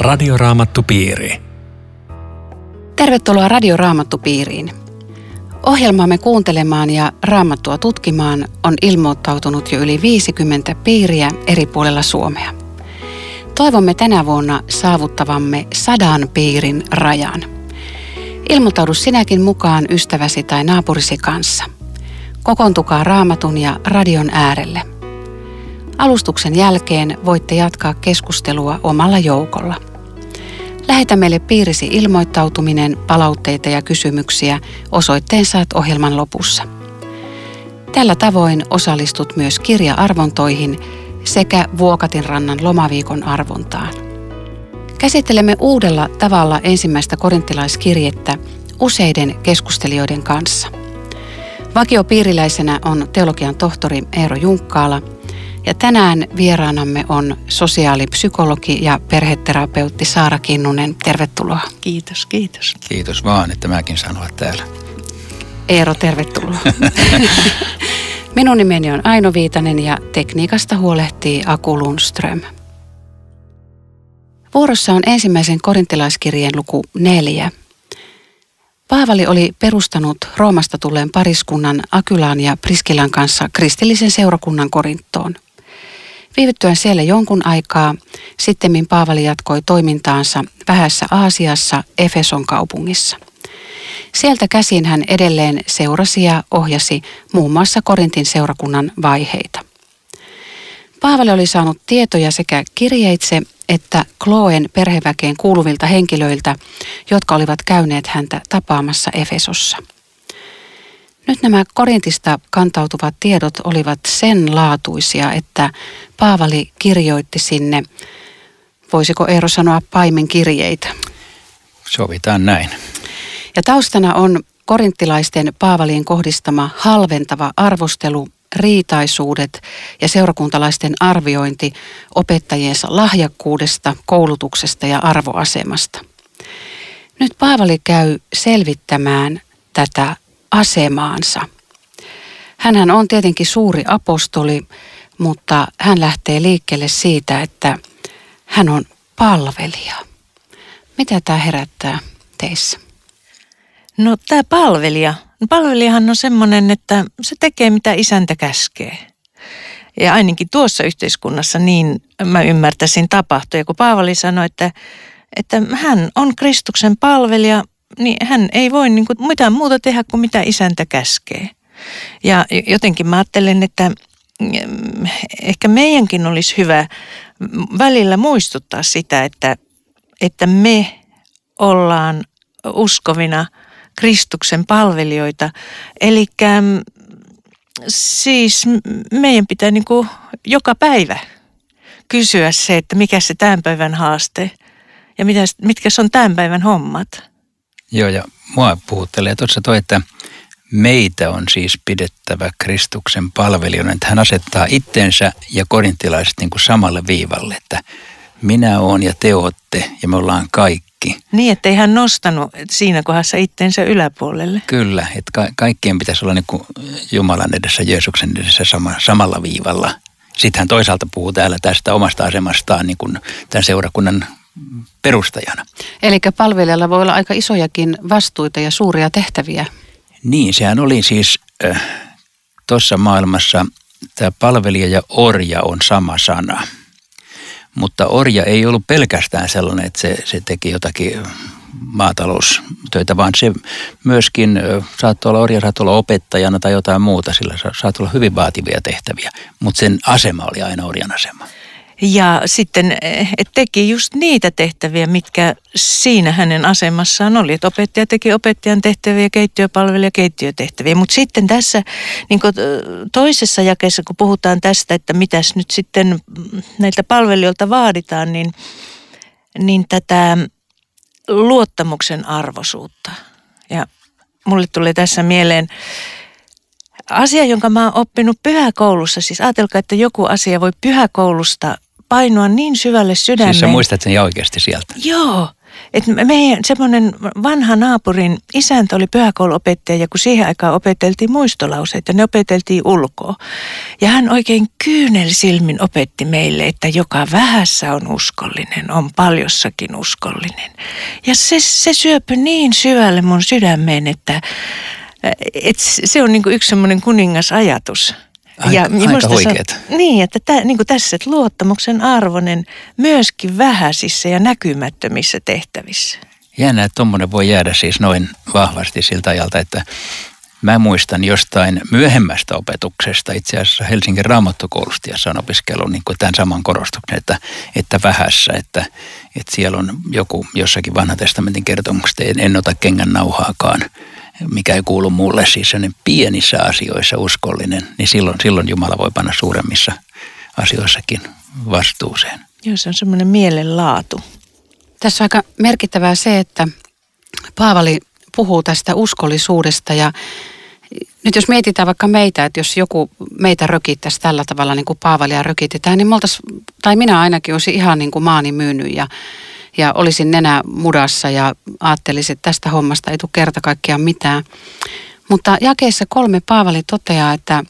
Radioraamattupiiri. Tervetuloa Radioraamattupiiriin. Ohjelmaamme kuuntelemaan ja raamattua tutkimaan on ilmoittautunut jo yli 50 piiriä eri puolella Suomea. Toivomme tänä vuonna saavuttavamme sadan piirin rajan. Ilmoittaudu sinäkin mukaan ystäväsi tai naapurisi kanssa. Kokoontukaa raamatun ja radion äärelle. Alustuksen jälkeen voitte jatkaa keskustelua omalla joukolla. Lähetä meille piirisi ilmoittautuminen, palautteita ja kysymyksiä. Osoitteen saat ohjelman lopussa. Tällä tavoin osallistut myös kirja-arvontoihin sekä Vuokatin rannan lomaviikon arvontaan. Käsittelemme uudella tavalla ensimmäistä korintilaiskirjettä useiden keskustelijoiden kanssa. Vakiopiiriläisenä on teologian tohtori Eero Junkkaala – ja tänään vieraanamme on sosiaalipsykologi ja perheterapeutti Saara Kinnunen. Tervetuloa. Kiitos, kiitos. Kiitos vaan, että mäkin saan olla täällä. Eero, tervetuloa. Minun nimeni on Aino Viitanen ja tekniikasta huolehtii Aku Lundström. Vuorossa on ensimmäisen korintilaiskirjeen luku neljä. Paavali oli perustanut Roomasta tulleen pariskunnan Akylaan ja Priskilan kanssa kristillisen seurakunnan Korinttoon – Viivyttyään siellä jonkun aikaa, sittemmin Paavali jatkoi toimintaansa vähässä Aasiassa Efeson kaupungissa. Sieltä käsin hän edelleen seurasi ja ohjasi muun muassa Korintin seurakunnan vaiheita. Paavali oli saanut tietoja sekä kirjeitse että Kloen perheväkeen kuuluvilta henkilöiltä, jotka olivat käyneet häntä tapaamassa Efesossa – nyt nämä Korintista kantautuvat tiedot olivat sen laatuisia, että Paavali kirjoitti sinne, voisiko Eero sanoa paimenkirjeitä? Sovitaan näin. Ja taustana on korinttilaisten Paavalien kohdistama halventava arvostelu, riitaisuudet ja seurakuntalaisten arviointi opettajiensa lahjakkuudesta, koulutuksesta ja arvoasemasta. Nyt Paavali käy selvittämään tätä asemaansa. Hänhän on tietenkin suuri apostoli, mutta hän lähtee liikkeelle siitä, että hän on palvelija. Mitä tämä herättää teissä? No tämä palvelija. Palvelijahan on semmoinen, että se tekee mitä isäntä käskee. Ja ainakin tuossa yhteiskunnassa niin mä ymmärtäisin tapahtua. Ja kun Paavali sanoi, että, että hän on Kristuksen palvelija, niin hän ei voi niin kuin mitään muuta tehdä kuin mitä isäntä käskee. Ja jotenkin mä ajattelen, että mm, ehkä meidänkin olisi hyvä välillä muistuttaa sitä, että, että me ollaan uskovina Kristuksen palvelijoita. Eli mm, siis meidän pitää niin kuin joka päivä kysyä se, että mikä se tämän päivän haaste ja mitkä on tämän päivän hommat. Joo, ja mua puhuttelee tuossa toi, että meitä on siis pidettävä Kristuksen palvelijoina, että hän asettaa itsensä ja korintilaiset niin kuin samalle viivalle, että minä olen ja te olette ja me ollaan kaikki. Niin, että ei hän nostanut siinä kohdassa itsensä yläpuolelle. Kyllä, että ka- kaikkien pitäisi olla niin kuin Jumalan edessä, Jeesuksen edessä sama, samalla viivalla. Sitten hän toisaalta puhuu täällä tästä omasta asemastaan niin kuin tämän seurakunnan perustajana. Eli palvelijalla voi olla aika isojakin vastuita ja suuria tehtäviä. Niin, sehän oli siis äh, tuossa maailmassa tämä palvelija ja orja on sama sana. Mutta orja ei ollut pelkästään sellainen, että se, se teki jotakin maataloustöitä, vaan se myöskin saattoi olla orja, saattoi olla opettajana tai jotain muuta, sillä saattoi olla hyvin vaativia tehtäviä, mutta sen asema oli aina orjan asema. Ja sitten eh, teki just niitä tehtäviä, mitkä siinä hänen asemassaan oli. Että opettaja teki opettajan tehtäviä, keittiöpalvelija keittiötehtäviä. Mutta sitten tässä niin toisessa jakeessa, kun puhutaan tästä, että mitäs nyt sitten näiltä palvelijoilta vaaditaan, niin, niin tätä luottamuksen arvoisuutta. Ja mulle tuli tässä mieleen asia, jonka mä oon oppinut pyhäkoulussa. Siis ajatelkaa, että joku asia voi pyhäkoulusta painoa niin syvälle sydämeen. Siis sä muistat sen oikeasti sieltä? Joo. että meidän semmoinen vanha naapurin isäntä oli pyhäkouluopettaja ja kun siihen aikaan opeteltiin muistolauseet ja ne opeteltiin ulkoa. Ja hän oikein kyynelsilmin opetti meille, että joka vähässä on uskollinen, on paljossakin uskollinen. Ja se, se syöpy niin syvälle mun sydämeen, että, että se on niin kuin yksi semmoinen kuningasajatus. Aika, ja aika huikeeta. Niin, että tä, niin kuin tässä, että luottamuksen arvoinen myöskin vähäisissä ja näkymättömissä tehtävissä. Jännä, että tuommoinen voi jäädä siis noin vahvasti siltä ajalta, että mä muistan jostain myöhemmästä opetuksesta, itse asiassa Helsingin raamattokoulusta, jossa on opiskellut niin tämän saman korostuksen, että, että vähässä, että, että siellä on joku jossakin vanha testamentin kertomuksesta, en, en ota kengän nauhaakaan – mikä ei kuulu mulle, siis sellainen pienissä asioissa uskollinen, niin silloin, silloin Jumala voi panna suuremmissa asioissakin vastuuseen. Joo, se on semmoinen mielenlaatu. Tässä on aika merkittävää se, että Paavali puhuu tästä uskollisuudesta ja nyt jos mietitään vaikka meitä, että jos joku meitä rökittäisi tällä tavalla niin kuin Paavalia rökitetään, niin me tai minä ainakin olisin ihan niin kuin maani myynyt ja ja olisin nenä mudassa ja ajattelisin, että tästä hommasta ei tule kerta kaikkiaan mitään. Mutta jakeessa kolme Paavali toteaa, että,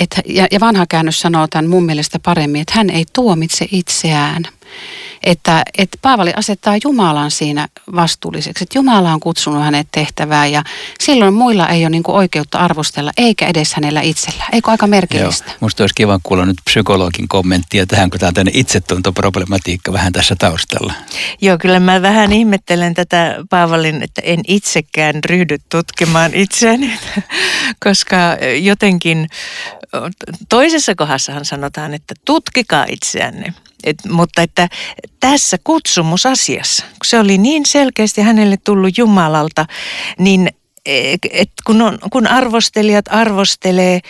että ja, ja vanha käännös sanoo tämän mun mielestä paremmin, että hän ei tuomitse itseään – että, että Paavali asettaa Jumalan siinä vastuulliseksi. Että Jumala on kutsunut hänet tehtävään ja silloin muilla ei ole niin kuin oikeutta arvostella, eikä edes hänellä itsellä. Eikö aika merkillistä? Joo, musta olisi kiva kuulla nyt psykologin kommenttia tähän, kun tämä on itsetuntoproblematiikka vähän tässä taustalla. Joo, kyllä mä vähän ihmettelen tätä Paavalin, että en itsekään ryhdy tutkimaan itseäni, koska jotenkin toisessa kohdassahan sanotaan, että tutkikaa itseänne. Et, mutta että tässä kutsumusasiassa, kun se oli niin selkeästi hänelle tullut Jumalalta, niin et kun, on, kun arvostelijat arvostelee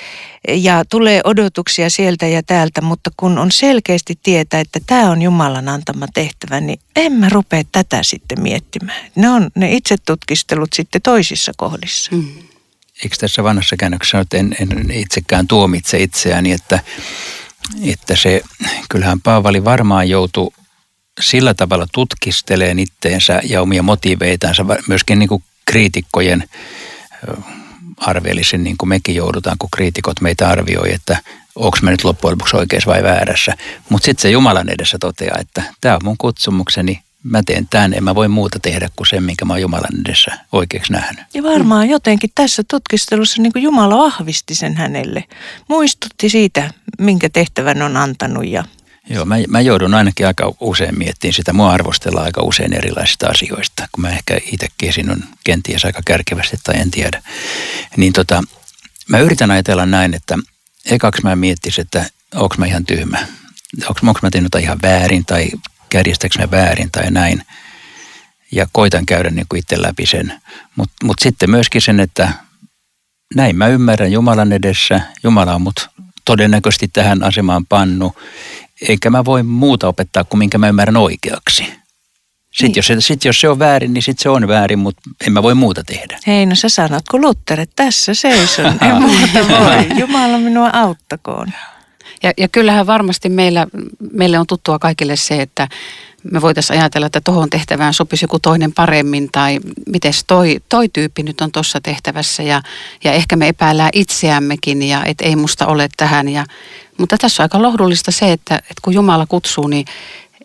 ja tulee odotuksia sieltä ja täältä, mutta kun on selkeästi tietää, että tämä on Jumalan antama tehtävä, niin en mä rupea tätä sitten miettimään. Ne on ne itse tutkistelut sitten toisissa kohdissa. Mm. Eikö tässä vanhassa käännöksessä että en, en itsekään tuomitse itseäni, että että se, kyllähän Paavali varmaan joutui sillä tavalla tutkisteleen itteensä ja omia motiiveitansa myöskin niin kuin kriitikkojen arvelisin, niin kuin mekin joudutaan, kun kriitikot meitä arvioi, että onko mä nyt loppujen lopuksi oikeassa vai väärässä. Mutta sitten se Jumalan edessä toteaa, että tämä on mun kutsumukseni, mä teen tämän, en mä voi muuta tehdä kuin sen, minkä mä oon Jumalan edessä oikeaksi nähnyt. Ja varmaan jotenkin tässä tutkistelussa niin kuin Jumala vahvisti sen hänelle. Muistutti siitä, minkä tehtävän on antanut ja Joo, mä, mä joudun ainakin aika usein miettimään sitä. Mua arvostellaan aika usein erilaisista asioista, kun mä ehkä itsekin on kenties aika kärkevästi tai en tiedä. Niin tota, mä yritän ajatella näin, että ekaksi mä miettisin, että onko mä ihan tyhmä. Onko mä tehnyt ihan väärin tai kärjestäkö mä väärin tai näin. Ja koitan käydä niin kuin itse läpi sen. Mutta mut sitten myöskin sen, että näin mä ymmärrän Jumalan edessä. Jumala on mut todennäköisesti tähän asemaan pannu. Eikä mä voi muuta opettaa kuin minkä mä ymmärrän oikeaksi. Sitten niin. jos, se, sit jos se on väärin, niin sitten se on väärin, mutta en mä voi muuta tehdä. Hei, no sä sanot kun Luther, että tässä seison, en muuta voi. Jumala minua auttakoon. Ja, ja kyllähän varmasti meillä, meille on tuttua kaikille se, että me voitaisiin ajatella, että tuohon tehtävään sopisi joku toinen paremmin tai miten toi, toi tyyppi nyt on tuossa tehtävässä ja, ja ehkä me epäillään itseämmekin ja et ei musta ole tähän. Ja, mutta tässä on aika lohdullista se, että, että kun Jumala kutsuu, niin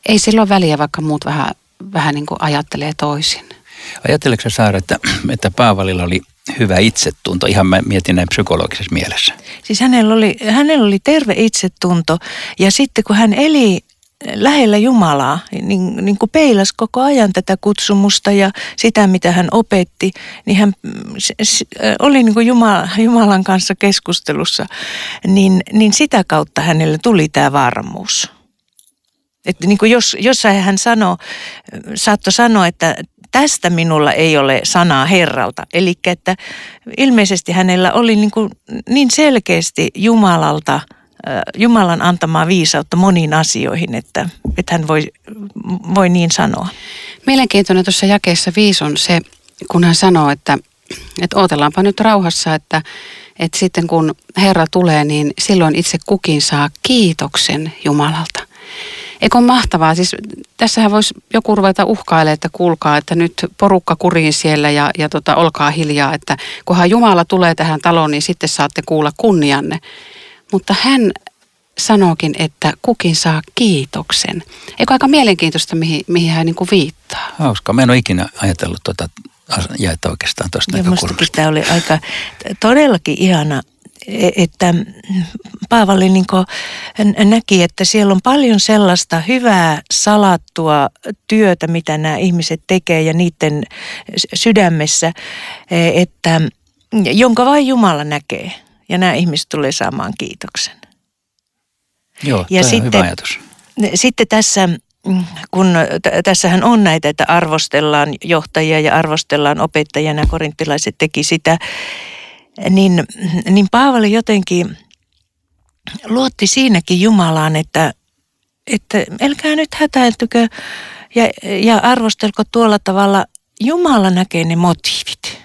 ei silloin väliä, vaikka muut vähän, vähän niin kuin ajattelee toisin. Ajatteleeko Saara, että, että Paavalilla oli hyvä itsetunto, ihan mä mietin näin psykologisessa mielessä. Siis hänellä oli, hänellä oli terve itsetunto ja sitten kun hän eli lähellä Jumalaa, niin, niin kuin peilas koko ajan tätä kutsumusta ja sitä, mitä hän opetti, niin hän oli niin kuin Jumala, Jumalan kanssa keskustelussa, niin, niin sitä kautta hänelle tuli tämä varmuus. Että niin kuin jos, jos hän sanoo, saattoi sanoa, että tästä minulla ei ole sanaa Herralta. Eli että ilmeisesti hänellä oli niin, kuin niin selkeästi Jumalalta, Jumalan antamaa viisautta moniin asioihin, että, että hän voi, voi niin sanoa. Mielenkiintoinen tuossa jakeessa viisi on se, kun hän sanoo, että, että ootellaanpa nyt rauhassa, että, että sitten kun Herra tulee, niin silloin itse kukin saa kiitoksen Jumalalta. Eikö ole mahtavaa? Siis tässähän voisi joku ruveta uhkailemaan, että kuulkaa, että nyt porukka kuriin siellä ja, ja tota, olkaa hiljaa, että kunhan Jumala tulee tähän taloon, niin sitten saatte kuulla kunnianne. Mutta hän sanookin, että kukin saa kiitoksen. Eikö aika mielenkiintoista, mihin, mihin hän niin kuin viittaa? Hauska. Mä en ole ikinä ajatellut tuota jaetta oikeastaan tuosta näkökulmasta. tämä oli aika todellakin ihana e- että Paavali niin näki, että siellä on paljon sellaista hyvää salattua työtä, mitä nämä ihmiset tekee ja niiden sydämessä, e- että jonka vain Jumala näkee. Ja nämä ihmiset tulee saamaan kiitoksen. Joo, ja sitten, hyvä ajatus. Sitten tässä kun t- tässähän on näitä, että arvostellaan johtajia ja arvostellaan opettajia, nämä korinttilaiset teki sitä, niin, niin Paavali jotenkin luotti siinäkin Jumalaan, että, että älkää nyt hätäiltykö ja, ja arvostelko tuolla tavalla. Jumala näkee ne motiivit.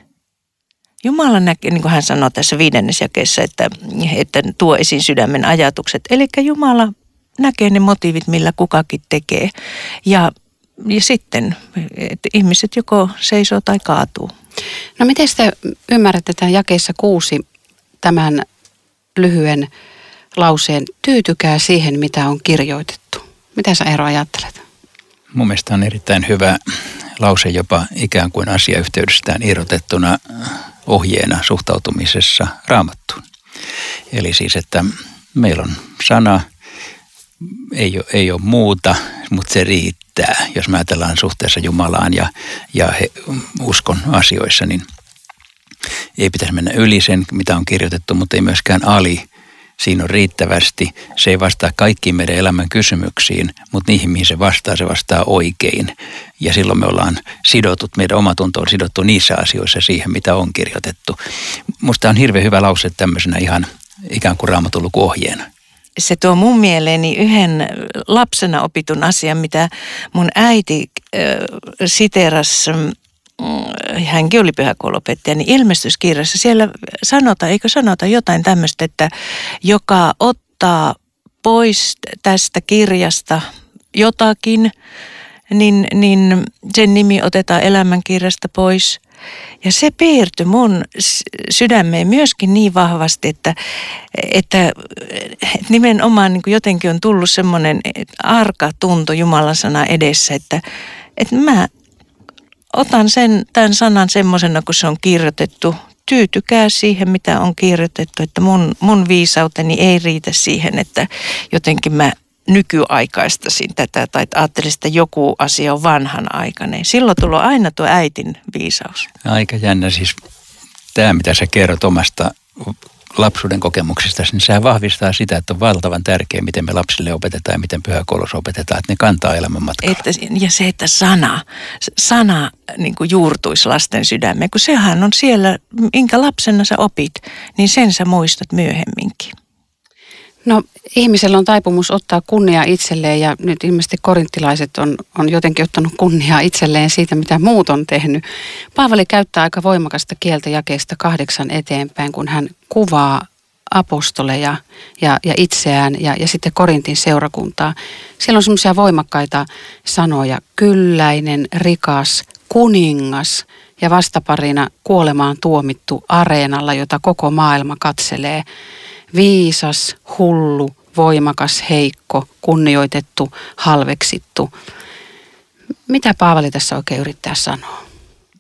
Jumala näkee, niin kuin hän sanoo tässä viidennes jakeessa, että, että tuo esiin sydämen ajatukset. Eli Jumala näkee ne motiivit, millä kukakin tekee. Ja, ja sitten, että ihmiset joko seisoo tai kaatuu. No miten te ymmärrätte tämän jakeessa kuusi tämän lyhyen lauseen, tyytykää siihen, mitä on kirjoitettu. Mitä sä Eero ajattelet? Mun mielestä on erittäin hyvä lause jopa ikään kuin asiayhteydestään irrotettuna ohjeena suhtautumisessa raamattuun. Eli siis, että meillä on sana, ei ole, ei ole muuta, mutta se riittää. Jos me ajatellaan suhteessa Jumalaan ja, ja he, uskon asioissa, niin ei pitäisi mennä yli sen, mitä on kirjoitettu, mutta ei myöskään ali. Siinä on riittävästi. Se ei vastaa kaikkiin meidän elämän kysymyksiin, mutta niihin, mihin se vastaa, se vastaa oikein. Ja silloin me ollaan sidotut, meidän omatunto on sidottu niissä asioissa siihen, mitä on kirjoitettu. Musta on hirveän hyvä lause tämmöisenä ihan ikään kuin raamatun lukuohjeena se tuo mun mieleeni yhden lapsena opitun asian, mitä mun äiti äh, siteerasi hänkin oli pyhäkouluopettaja, niin ilmestyskirjassa siellä sanotaan, eikö sanota jotain tämmöistä, että joka ottaa pois tästä kirjasta jotakin, niin, niin sen nimi otetaan elämänkirjasta pois. Ja se piirtyi mun sydämeen myöskin niin vahvasti, että, että, että nimenomaan niin jotenkin on tullut semmoinen arka tunto Jumalan sana edessä, että, että mä otan sen, tämän sanan semmoisena, kun se on kirjoitettu. Tyytykää siihen, mitä on kirjoitettu, että mun, mun viisauteni ei riitä siihen, että jotenkin mä nykyaikaistasin tätä tai ajattelisin, että joku asia on vanhanaikainen. Silloin tulee aina tuo äitin viisaus. Aika jännä siis tämä, mitä sä kerrot omasta lapsuuden kokemuksista, niin sehän vahvistaa sitä, että on valtavan tärkeää, miten me lapsille opetetaan ja miten pyhäkoulussa opetetaan, että ne kantaa elämän matkalla. Että, ja se, että sana, sana niin kuin juurtuisi lasten sydämeen, kun sehän on siellä, minkä lapsena sä opit, niin sen sä muistat myöhemminkin. No ihmisellä on taipumus ottaa kunnia itselleen ja nyt ilmeisesti korinttilaiset on, on jotenkin ottanut kunniaa itselleen siitä, mitä muut on tehnyt. Paavali käyttää aika voimakasta kieltä jakeesta kahdeksan eteenpäin, kun hän kuvaa apostoleja ja, ja itseään ja, ja sitten Korintin seurakuntaa. Siellä on semmoisia voimakkaita sanoja, kylläinen, rikas, kuningas ja vastaparina kuolemaan tuomittu areenalla, jota koko maailma katselee – viisas, hullu, voimakas, heikko, kunnioitettu, halveksittu. Mitä Paavali tässä oikein yrittää sanoa?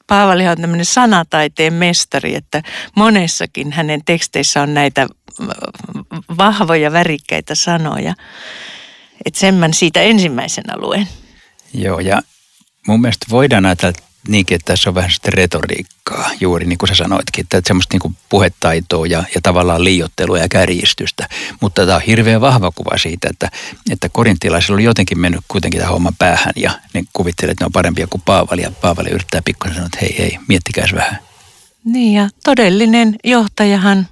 Paavali on tämmöinen sanataiteen mestari, että monessakin hänen teksteissä on näitä vahvoja, värikkäitä sanoja. Että sen mä siitä ensimmäisenä luen. Joo, ja mun mielestä voidaan ajatella, niinkin, että tässä on vähän sitä retoriikkaa, juuri niin kuin sä sanoitkin, että semmoista niin kuin puhetaitoa ja, ja tavallaan liiottelua ja kärjistystä. Mutta tämä on hirveän vahva kuva siitä, että, että korintilaisilla oli jotenkin mennyt kuitenkin tämä homma päähän ja ne kuvittelivat, että ne on parempia kuin Paavali ja Paavali yrittää pikkuisen sanoa, että hei, hei, miettikääs vähän. Niin ja todellinen johtajahan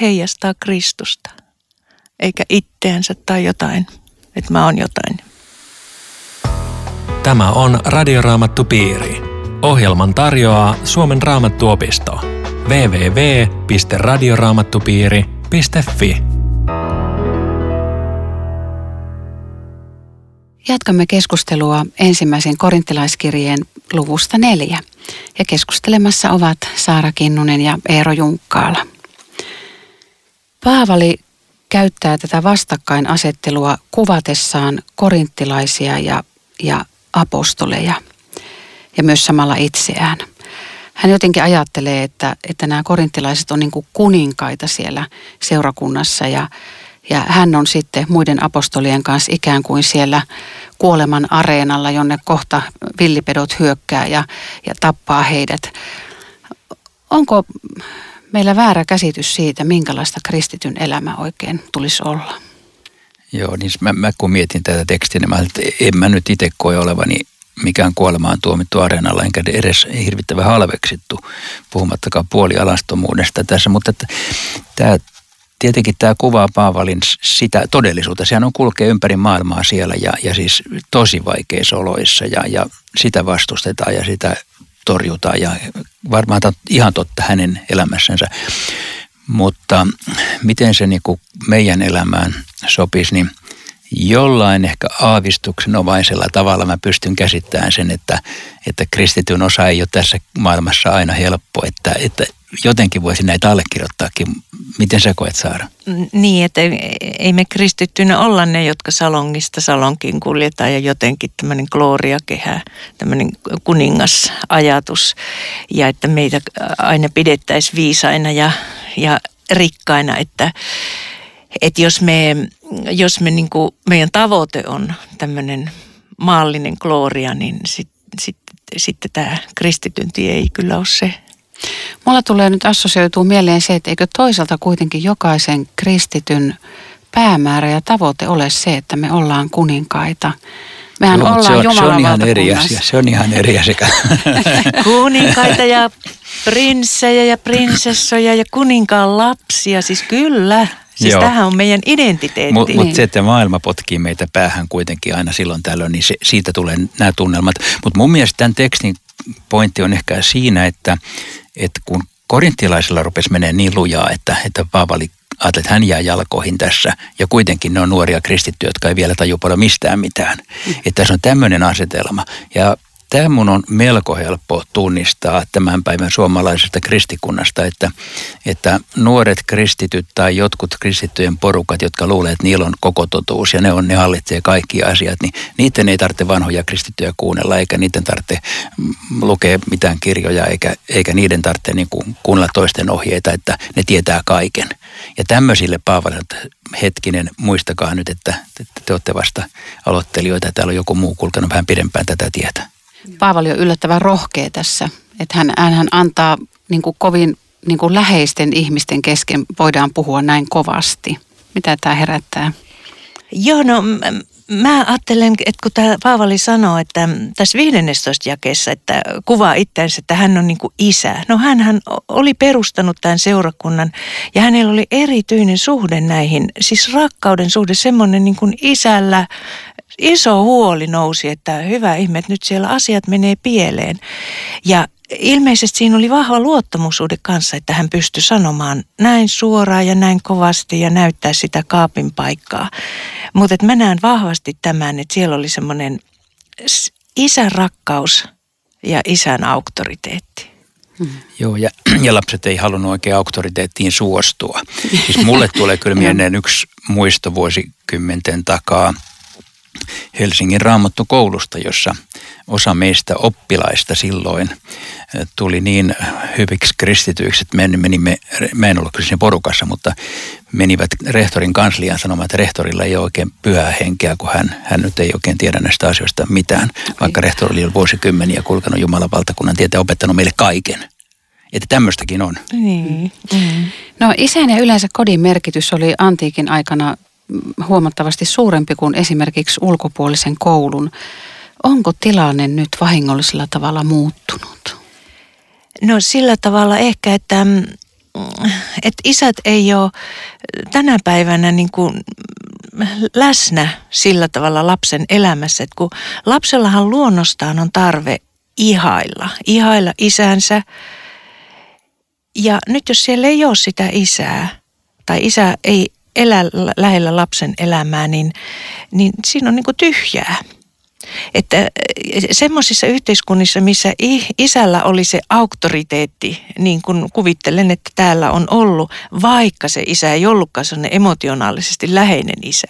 heijastaa Kristusta, eikä itteensä tai jotain, että mä oon jotain. Tämä on Radioraamattu Piiri. Ohjelman tarjoaa Suomen raamattuopisto. www.radioraamattupiiri.fi Jatkamme keskustelua ensimmäisen korintilaiskirjeen luvusta neljä. Ja keskustelemassa ovat Saara Kinnunen ja Eero Junkkaala. Paavali käyttää tätä vastakkainasettelua kuvatessaan korinttilaisia ja, ja apostoleja ja myös samalla itseään. Hän jotenkin ajattelee, että, että nämä korinttilaiset on niin kuin kuninkaita siellä seurakunnassa ja, ja hän on sitten muiden apostolien kanssa ikään kuin siellä kuoleman areenalla, jonne kohta villipedot hyökkää ja, ja tappaa heidät. Onko meillä väärä käsitys siitä, minkälaista kristityn elämä oikein tulisi olla? Joo, niin mä, mä kun mietin tätä tekstiä, niin mä että en mä nyt itse koe olevani mikään kuolemaan tuomittu areenalla, enkä edes hirvittävän halveksittu, puhumattakaan puolialastomuudesta tässä. Mutta että tämä tietenkin tämä kuvaa Paavalin sitä todellisuutta. Sehän on kulkee ympäri maailmaa siellä ja, ja siis tosi vaikeissa oloissa ja, ja sitä vastustetaan ja sitä torjutaan ja varmaan tämä on ihan totta hänen elämässänsä. Mutta miten se niin kuin meidän elämään sopisi, niin jollain ehkä aavistuksenomaisella tavalla mä pystyn käsittämään sen, että, että kristityn osa ei ole tässä maailmassa aina helppo, että, että jotenkin voisi näitä allekirjoittaakin. Miten sä koet saada? Niin, että ei, me kristittyinä olla ne, jotka salongista salonkin kuljetaan ja jotenkin tämmöinen glooriakehä, tämmöinen kuningasajatus ja että meitä aina pidettäisiin viisaina ja, ja rikkaina, että, että jos me, jos me niin kuin, meidän tavoite on tämmöinen maallinen glooria, niin sitten sit, sit tämä kristityn tie ei kyllä ole se. Mulla tulee nyt assosioituu mieleen se, että eikö toisaalta kuitenkin jokaisen kristityn päämäärä ja tavoite ole se, että me ollaan kuninkaita. Mehän Joo, ollaan se on, Jumalan se on ihan eri asia. Se on ihan eri asia. Kuninkaita ja prinssejä ja prinsessoja ja kuninkaan lapsia, siis kyllä. Siis Joo. tähän on meidän identiteetti. Mutta mut se, että maailma potkii meitä päähän kuitenkin aina silloin tällöin, niin se, siitä tulee nämä tunnelmat. Mutta mun mielestä tämän tekstin pointti on ehkä siinä, että, että kun korintilaisilla rupesi menee niin lujaa, että, että Paavali ajatteli, että hän jää jalkoihin tässä. Ja kuitenkin ne on nuoria kristittyjä, jotka ei vielä taju paljon mistään mitään. Mm. Että tässä on tämmöinen asetelma. Ja Tämä mun on melko helppo tunnistaa tämän päivän suomalaisesta kristikunnasta, että, että nuoret kristityt tai jotkut kristittyjen porukat, jotka luulee, että niillä on koko totuus ja ne, on, ne hallitsee kaikki asiat, niin niiden ei tarvitse vanhoja kristittyjä kuunnella eikä niiden tarvitse lukea mitään kirjoja eikä, eikä niiden tarvitse niin kuin kuunnella toisten ohjeita, että ne tietää kaiken. Ja tämmöisille Paavalilta hetkinen, muistakaa nyt, että, että te olette vasta aloittelijoita ja täällä on joku muu kulkenut vähän pidempään tätä tietä. Paavali on yllättävän rohkea tässä, että hän, hän antaa niin kuin kovin niin kuin läheisten ihmisten kesken voidaan puhua näin kovasti. Mitä tämä herättää? Joo, no mä ajattelen, että kun tämä Paavali sanoo, että tässä 15 jakeessa, että kuvaa itseänsä, että hän on niin kuin isä. No hän oli perustanut tämän seurakunnan ja hänellä oli erityinen suhde näihin, siis rakkauden suhde, semmoinen niin kuin isällä iso huoli nousi, että hyvä ihme, että nyt siellä asiat menee pieleen. Ja ilmeisesti siinä oli vahva luottamusuhde kanssa, että hän pystyi sanomaan näin suoraan ja näin kovasti ja näyttää sitä kaapin paikkaa. Mutta mä näen vahvasti tämän, että siellä oli semmoinen isän rakkaus ja isän auktoriteetti. Hmm. Joo, ja, ja lapset ei halunnut oikein auktoriteettiin suostua. Siis mulle tulee kyllä mieleen yksi muisto vuosikymmenten takaa – Helsingin raamattokoulusta, jossa osa meistä oppilaista silloin eh, tuli niin hyviksi kristityiksi, että me menimme, mä en ollut kyllä siinä porukassa, mutta menivät rehtorin kansliaan sanomaan, että rehtorilla ei ole oikein pyhää henkeä, kun hän, hän nyt ei oikein tiedä näistä asioista mitään, vaikka rehtori oli vuosikymmeniä kulkenut Jumalan valtakunnan tietä opettanut meille kaiken. Että tämmöistäkin on. Niin. Mm. No isän ja yleensä kodin merkitys oli antiikin aikana huomattavasti suurempi kuin esimerkiksi ulkopuolisen koulun. Onko tilanne nyt vahingollisella tavalla muuttunut? No sillä tavalla ehkä, että, mm, että isät ei ole tänä päivänä niin kuin läsnä sillä tavalla lapsen elämässä, että kun lapsellahan luonnostaan on tarve ihailla, ihailla isänsä. Ja nyt jos siellä ei ole sitä isää, tai isä ei elää lähellä lapsen elämää, niin, niin siinä on niin kuin tyhjää. Että semmoisissa yhteiskunnissa, missä isällä oli se auktoriteetti, niin kuin kuvittelen, että täällä on ollut, vaikka se isä ei ollutkaan sellainen emotionaalisesti läheinen isä,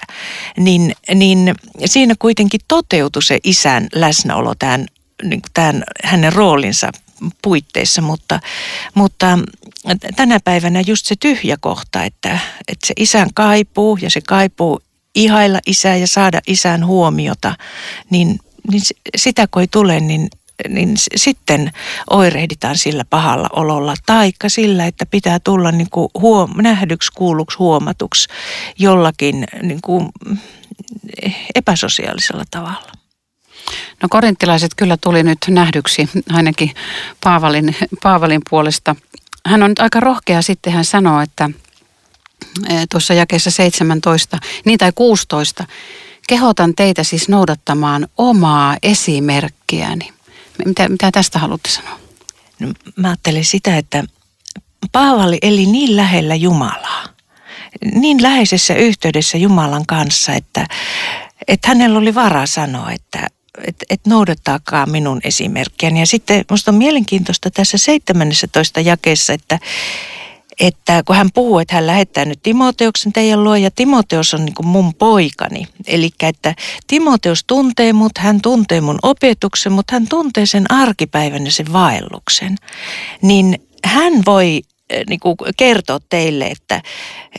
niin, niin siinä kuitenkin toteutui se isän läsnäolo tämän, niin tämän hänen roolinsa puitteissa, mutta, mutta tänä päivänä just se tyhjä kohta, että, että se isän kaipuu ja se kaipuu ihailla isää ja saada isän huomiota, niin, niin sitä kun ei tule, niin, niin sitten oirehditaan sillä pahalla ololla. Taikka sillä, että pitää tulla niin kuin huom- nähdyksi, kuulluksi, huomatuksi jollakin niin kuin epäsosiaalisella tavalla. No korinttilaiset kyllä tuli nyt nähdyksi ainakin Paavalin, Paavalin puolesta. Hän on nyt aika rohkea sitten, hän sanoo, että tuossa jakeessa 17, niin tai 16, kehotan teitä siis noudattamaan omaa esimerkkiäni. Mitä, mitä tästä haluatte sanoa? No, mä ajattelen sitä, että Paavali eli niin lähellä Jumalaa, niin läheisessä yhteydessä Jumalan kanssa, että, että hänellä oli varaa sanoa, että että et noudattaakaa minun esimerkkiäni. Ja sitten minusta on mielenkiintoista tässä 17 jakeessa, että, että kun hän puhuu, että hän lähettää nyt Timoteuksen teidän luo ja Timoteus on niin kuin mun poikani. Eli että Timoteus tuntee mut, hän tuntee mun opetuksen, mutta hän tuntee sen arkipäivän ja sen vaelluksen. Niin hän voi eh, niin kuin kertoa teille, että,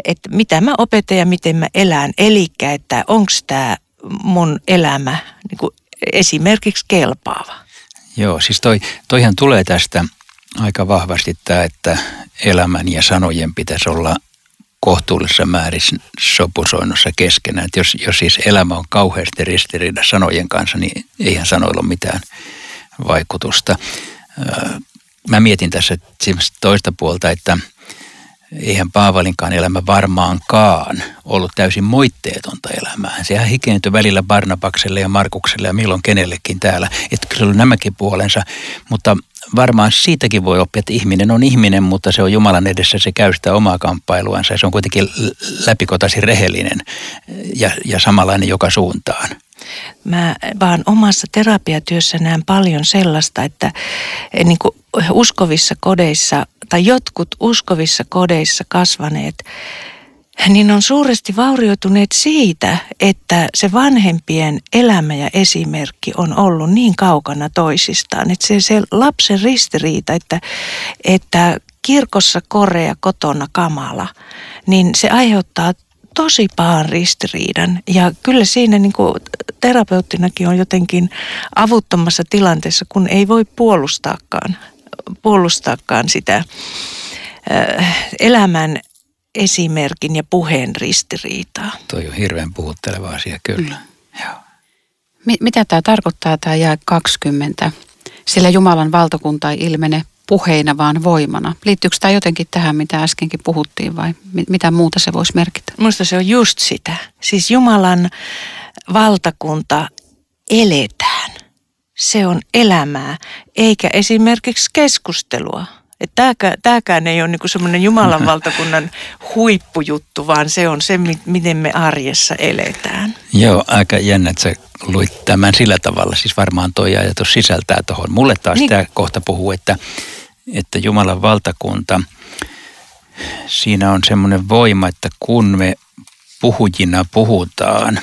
että mitä mä opetan ja miten mä elän. Eli että onko tämä mun elämä niin kuin esimerkiksi kelpaava. Joo, siis toi, toihan tulee tästä aika vahvasti tämä, että elämän ja sanojen pitäisi olla kohtuullisessa määrin sopusoinnussa keskenään. Että jos, jos siis elämä on kauheasti ristiriida sanojen kanssa, niin eihän sanoilla ole mitään vaikutusta. Mä mietin tässä toista puolta, että – eihän Paavalinkaan elämä varmaankaan ollut täysin moitteetonta elämää. Sehän hikeentyi välillä Barnabakselle ja Markukselle ja milloin kenellekin täällä. Että kyllä nämäkin puolensa, mutta varmaan siitäkin voi oppia, että ihminen on ihminen, mutta se on Jumalan edessä, se käy sitä omaa kamppailuansa ja se on kuitenkin läpikotaisin rehellinen ja, ja samanlainen joka suuntaan. Mä vaan omassa terapiatyössä näen paljon sellaista, että eh, niin kuin uskovissa kodeissa tai jotkut uskovissa kodeissa kasvaneet, niin on suuresti vaurioituneet siitä, että se vanhempien elämä ja esimerkki on ollut niin kaukana toisistaan. Että se, se lapsen ristiriita, että, että kirkossa korea, kotona kamala, niin se aiheuttaa tosi pahan ristiriidan. Ja kyllä siinä niin kuin terapeuttinakin on jotenkin avuttomassa tilanteessa, kun ei voi puolustaakaan, puolustaakaan sitä elämän esimerkin ja puheen ristiriitaa. Toi on hirveän puhutteleva asia, kyllä. Mm. Joo. Mitä tämä tarkoittaa, tämä jää 20? Sillä Jumalan valtakunta ei ilmene puheina, vaan voimana. Liittyykö tämä jotenkin tähän, mitä äskenkin puhuttiin vai mitä muuta se voisi merkitä? Minusta se on just sitä. Siis Jumalan valtakunta eletään. Se on elämää, eikä esimerkiksi keskustelua. Tämäkään, tämäkään ei ole niin semmoinen Jumalan valtakunnan huippujuttu, vaan se on se, miten me arjessa eletään. Joo, aika jännä, että sä luit tämän sillä tavalla. Siis varmaan toi ajatus sisältää tuohon. Mulle taas niin. tämä kohta puhuu, että, että Jumalan valtakunta, siinä on semmoinen voima, että kun me puhujina puhutaan,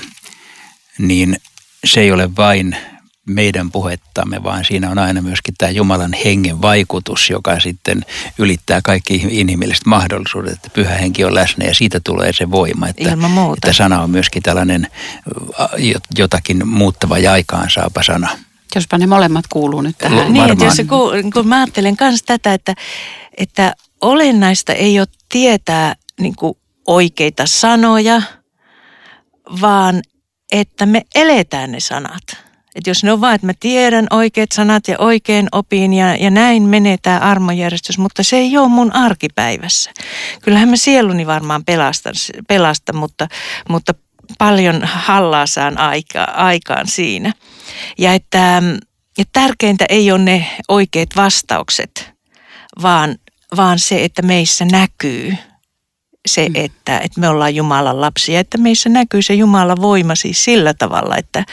niin se ei ole vain meidän puhettamme, vaan siinä on aina myöskin tämä Jumalan hengen vaikutus, joka sitten ylittää kaikki inhimilliset mahdollisuudet, että pyhä henki on läsnä ja siitä tulee se voima, että, että sana on myöskin tällainen jotakin muuttava ja aikaansaapa sana. Jospa ne molemmat kuuluu nyt tähän. Niin, että jos se, kun, kun mä ajattelen myös tätä, että, että olennaista ei ole tietää niin kuin oikeita sanoja, vaan että me eletään ne sanat. Että jos ne on vain, että mä tiedän oikeat sanat ja oikein opin ja, ja näin menee tämä armojärjestys, mutta se ei ole mun arkipäivässä. Kyllähän mä sieluni varmaan pelastan, pelastan mutta, mutta paljon hallaa saan aika, aikaan siinä. Ja että ja tärkeintä ei ole ne oikeat vastaukset, vaan, vaan se, että meissä näkyy se, että, että me ollaan Jumalan lapsia, että meissä näkyy se Jumalan voima siis sillä tavalla, että,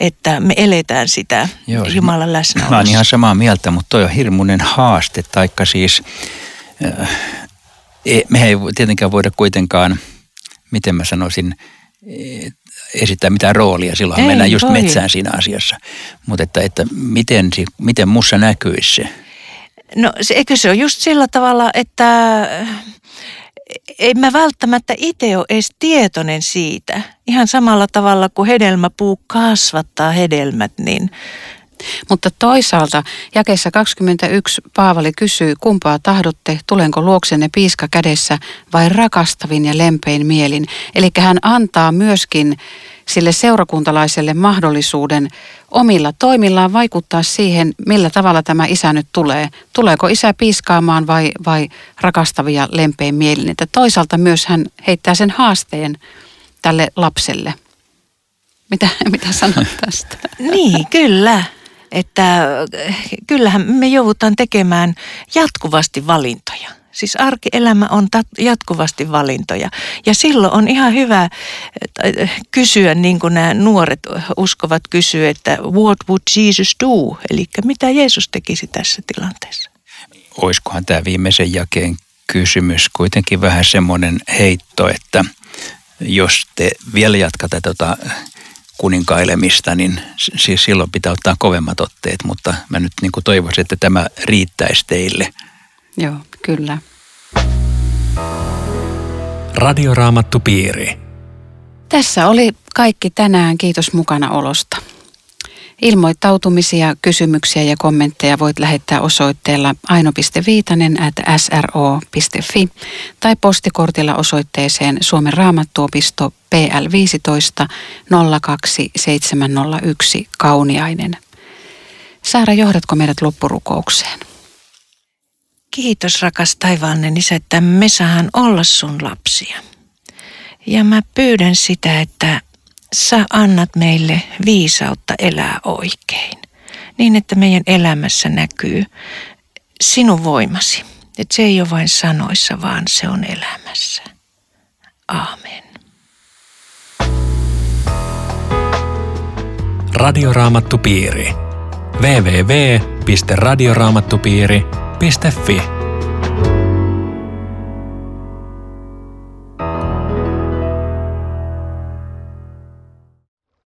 että me eletään sitä Joo, Jumalan läsnäolossa. Mä oon ihan samaa mieltä, mutta toi on hirmuinen haaste, taikka siis äh, me ei tietenkään voida kuitenkaan, miten mä sanoisin, esittää mitään roolia. Silloin Ei, mennään just voi. metsään siinä asiassa. Mutta että, että miten, miten mussa näkyisi se? No se, eikö se ole just sillä tavalla, että ei mä välttämättä itse ole edes tietoinen siitä. Ihan samalla tavalla kuin hedelmäpuu kasvattaa hedelmät, niin mutta toisaalta jakeessa 21 Paavali kysyy, kumpaa tahdotte, tulenko luoksenne piiska kädessä vai rakastavin ja lempein mielin. Eli hän antaa myöskin sille seurakuntalaiselle mahdollisuuden omilla toimillaan vaikuttaa siihen, millä tavalla tämä isä nyt tulee. Tuleeko isä piiskaamaan vai, vai rakastavia lempein mielin. Että toisaalta myös hän heittää sen haasteen tälle lapselle. Mitä, mitä sanot tästä? niin, kyllä että kyllähän me joudutaan tekemään jatkuvasti valintoja. Siis arkielämä on jatkuvasti valintoja. Ja silloin on ihan hyvä äh, kysyä, niin kuin nämä nuoret uskovat kysyä, että what would Jesus do? Eli mitä Jeesus tekisi tässä tilanteessa? Oiskohan tämä viimeisen jakeen kysymys kuitenkin vähän semmoinen heitto, että jos te vielä jatkatte tota kuninkailemista, niin siis silloin pitää ottaa kovemmat otteet, mutta mä nyt niin kuin toivoisin, että tämä riittäisi teille. Joo, kyllä. Radioraamattupiiri. Tässä oli kaikki tänään. Kiitos mukana olosta. Ilmoittautumisia, kysymyksiä ja kommentteja voit lähettää osoitteella aino.viitanen at sro.fi tai postikortilla osoitteeseen Suomen raamattuopisto PL 15 02701 Kauniainen. Saara, johdatko meidät loppurukoukseen? Kiitos rakas taivaallinen isä, että me saahan olla sun lapsia. Ja mä pyydän sitä, että sä annat meille viisautta elää oikein. Niin, että meidän elämässä näkyy sinun voimasi. Että se ei ole vain sanoissa, vaan se on elämässä. Aamen. Radioraamattupiiri. www.radioraamattupiiri.fi